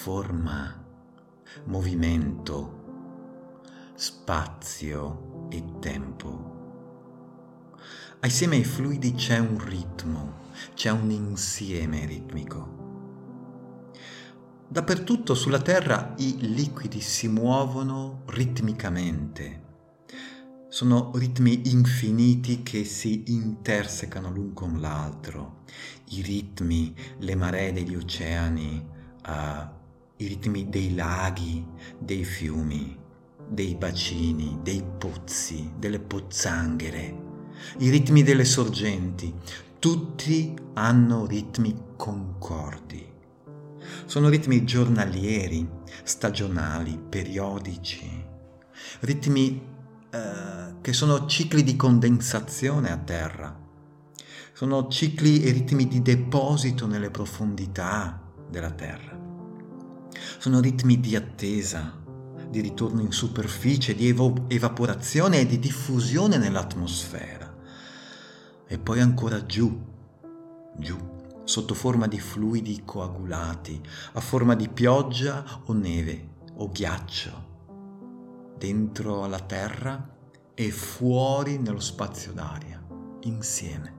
forma, movimento, spazio e tempo. Assieme ai fluidi c'è un ritmo, c'è un insieme ritmico. Dappertutto sulla Terra i liquidi si muovono ritmicamente. Sono ritmi infiniti che si intersecano l'un con l'altro. I ritmi, le maree degli oceani, uh, i ritmi dei laghi, dei fiumi, dei bacini, dei pozzi, delle pozzanghere, i ritmi delle sorgenti, tutti hanno ritmi concordi. Sono ritmi giornalieri, stagionali, periodici, ritmi eh, che sono cicli di condensazione a terra, sono cicli e ritmi di deposito nelle profondità della terra, sono ritmi di attesa, di ritorno in superficie, di evo- evaporazione e di diffusione nell'atmosfera. E poi ancora giù, giù sotto forma di fluidi coagulati, a forma di pioggia o neve o ghiaccio, dentro alla terra e fuori nello spazio d'aria, insieme.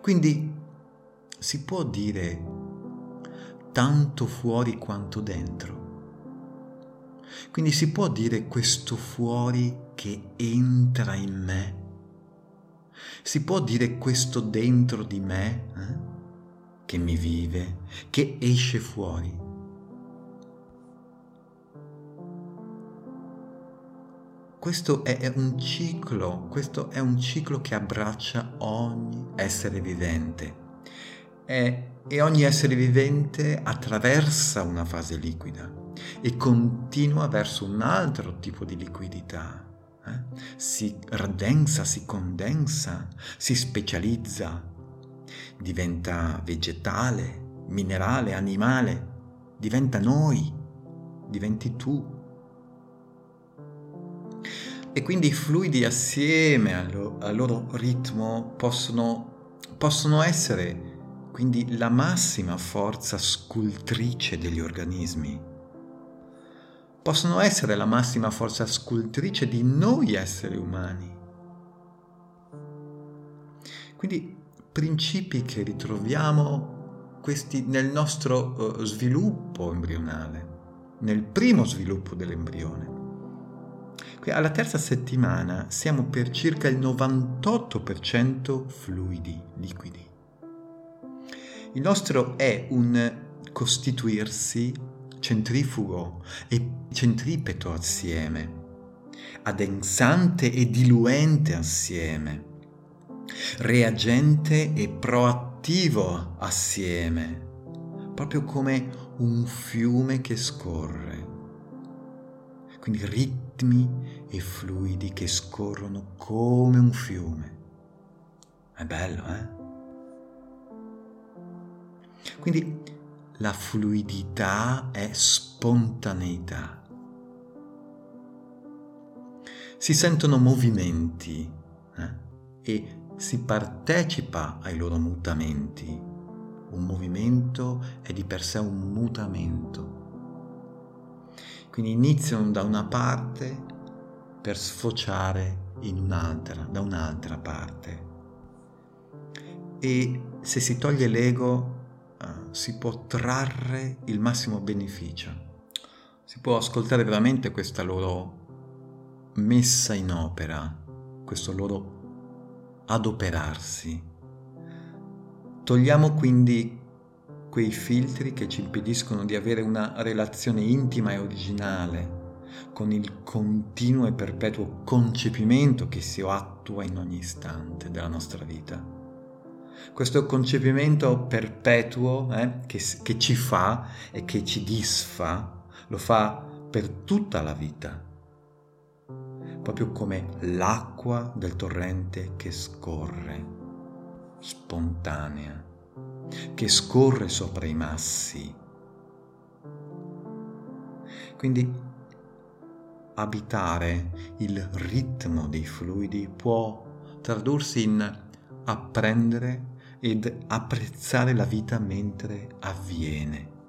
Quindi si può dire tanto fuori quanto dentro. Quindi si può dire questo fuori che entra in me. Si può dire questo dentro di me. Eh? che mi vive, che esce fuori. Questo è un ciclo, questo è un ciclo che abbraccia ogni essere vivente è, e ogni essere vivente attraversa una fase liquida e continua verso un altro tipo di liquidità. Eh? Si raddensa, si condensa, si specializza, diventa vegetale, minerale, animale, diventa noi, diventi tu. E quindi i fluidi assieme al al loro ritmo possono, possono essere quindi la massima forza scultrice degli organismi. Possono essere la massima forza scultrice di noi esseri umani. Quindi principi che ritroviamo questi nel nostro uh, sviluppo embrionale, nel primo sviluppo dell'embrione. Alla terza settimana siamo per circa il 98% fluidi, liquidi. Il nostro è un costituirsi centrifugo e centripeto assieme, addensante e diluente assieme reagente e proattivo assieme, proprio come un fiume che scorre. Quindi ritmi e fluidi che scorrono come un fiume. È bello, eh? Quindi la fluidità è spontaneità. Si sentono movimenti eh? e si partecipa ai loro mutamenti. Un movimento è di per sé un mutamento. Quindi iniziano da una parte per sfociare in un'altra, da un'altra parte. E se si toglie l'ego si può trarre il massimo beneficio. Si può ascoltare veramente questa loro messa in opera, questo loro adoperarsi. Togliamo quindi quei filtri che ci impediscono di avere una relazione intima e originale con il continuo e perpetuo concepimento che si attua in ogni istante della nostra vita. Questo concepimento perpetuo eh, che, che ci fa e che ci disfa, lo fa per tutta la vita proprio come l'acqua del torrente che scorre, spontanea, che scorre sopra i massi. Quindi abitare il ritmo dei fluidi può tradursi in apprendere ed apprezzare la vita mentre avviene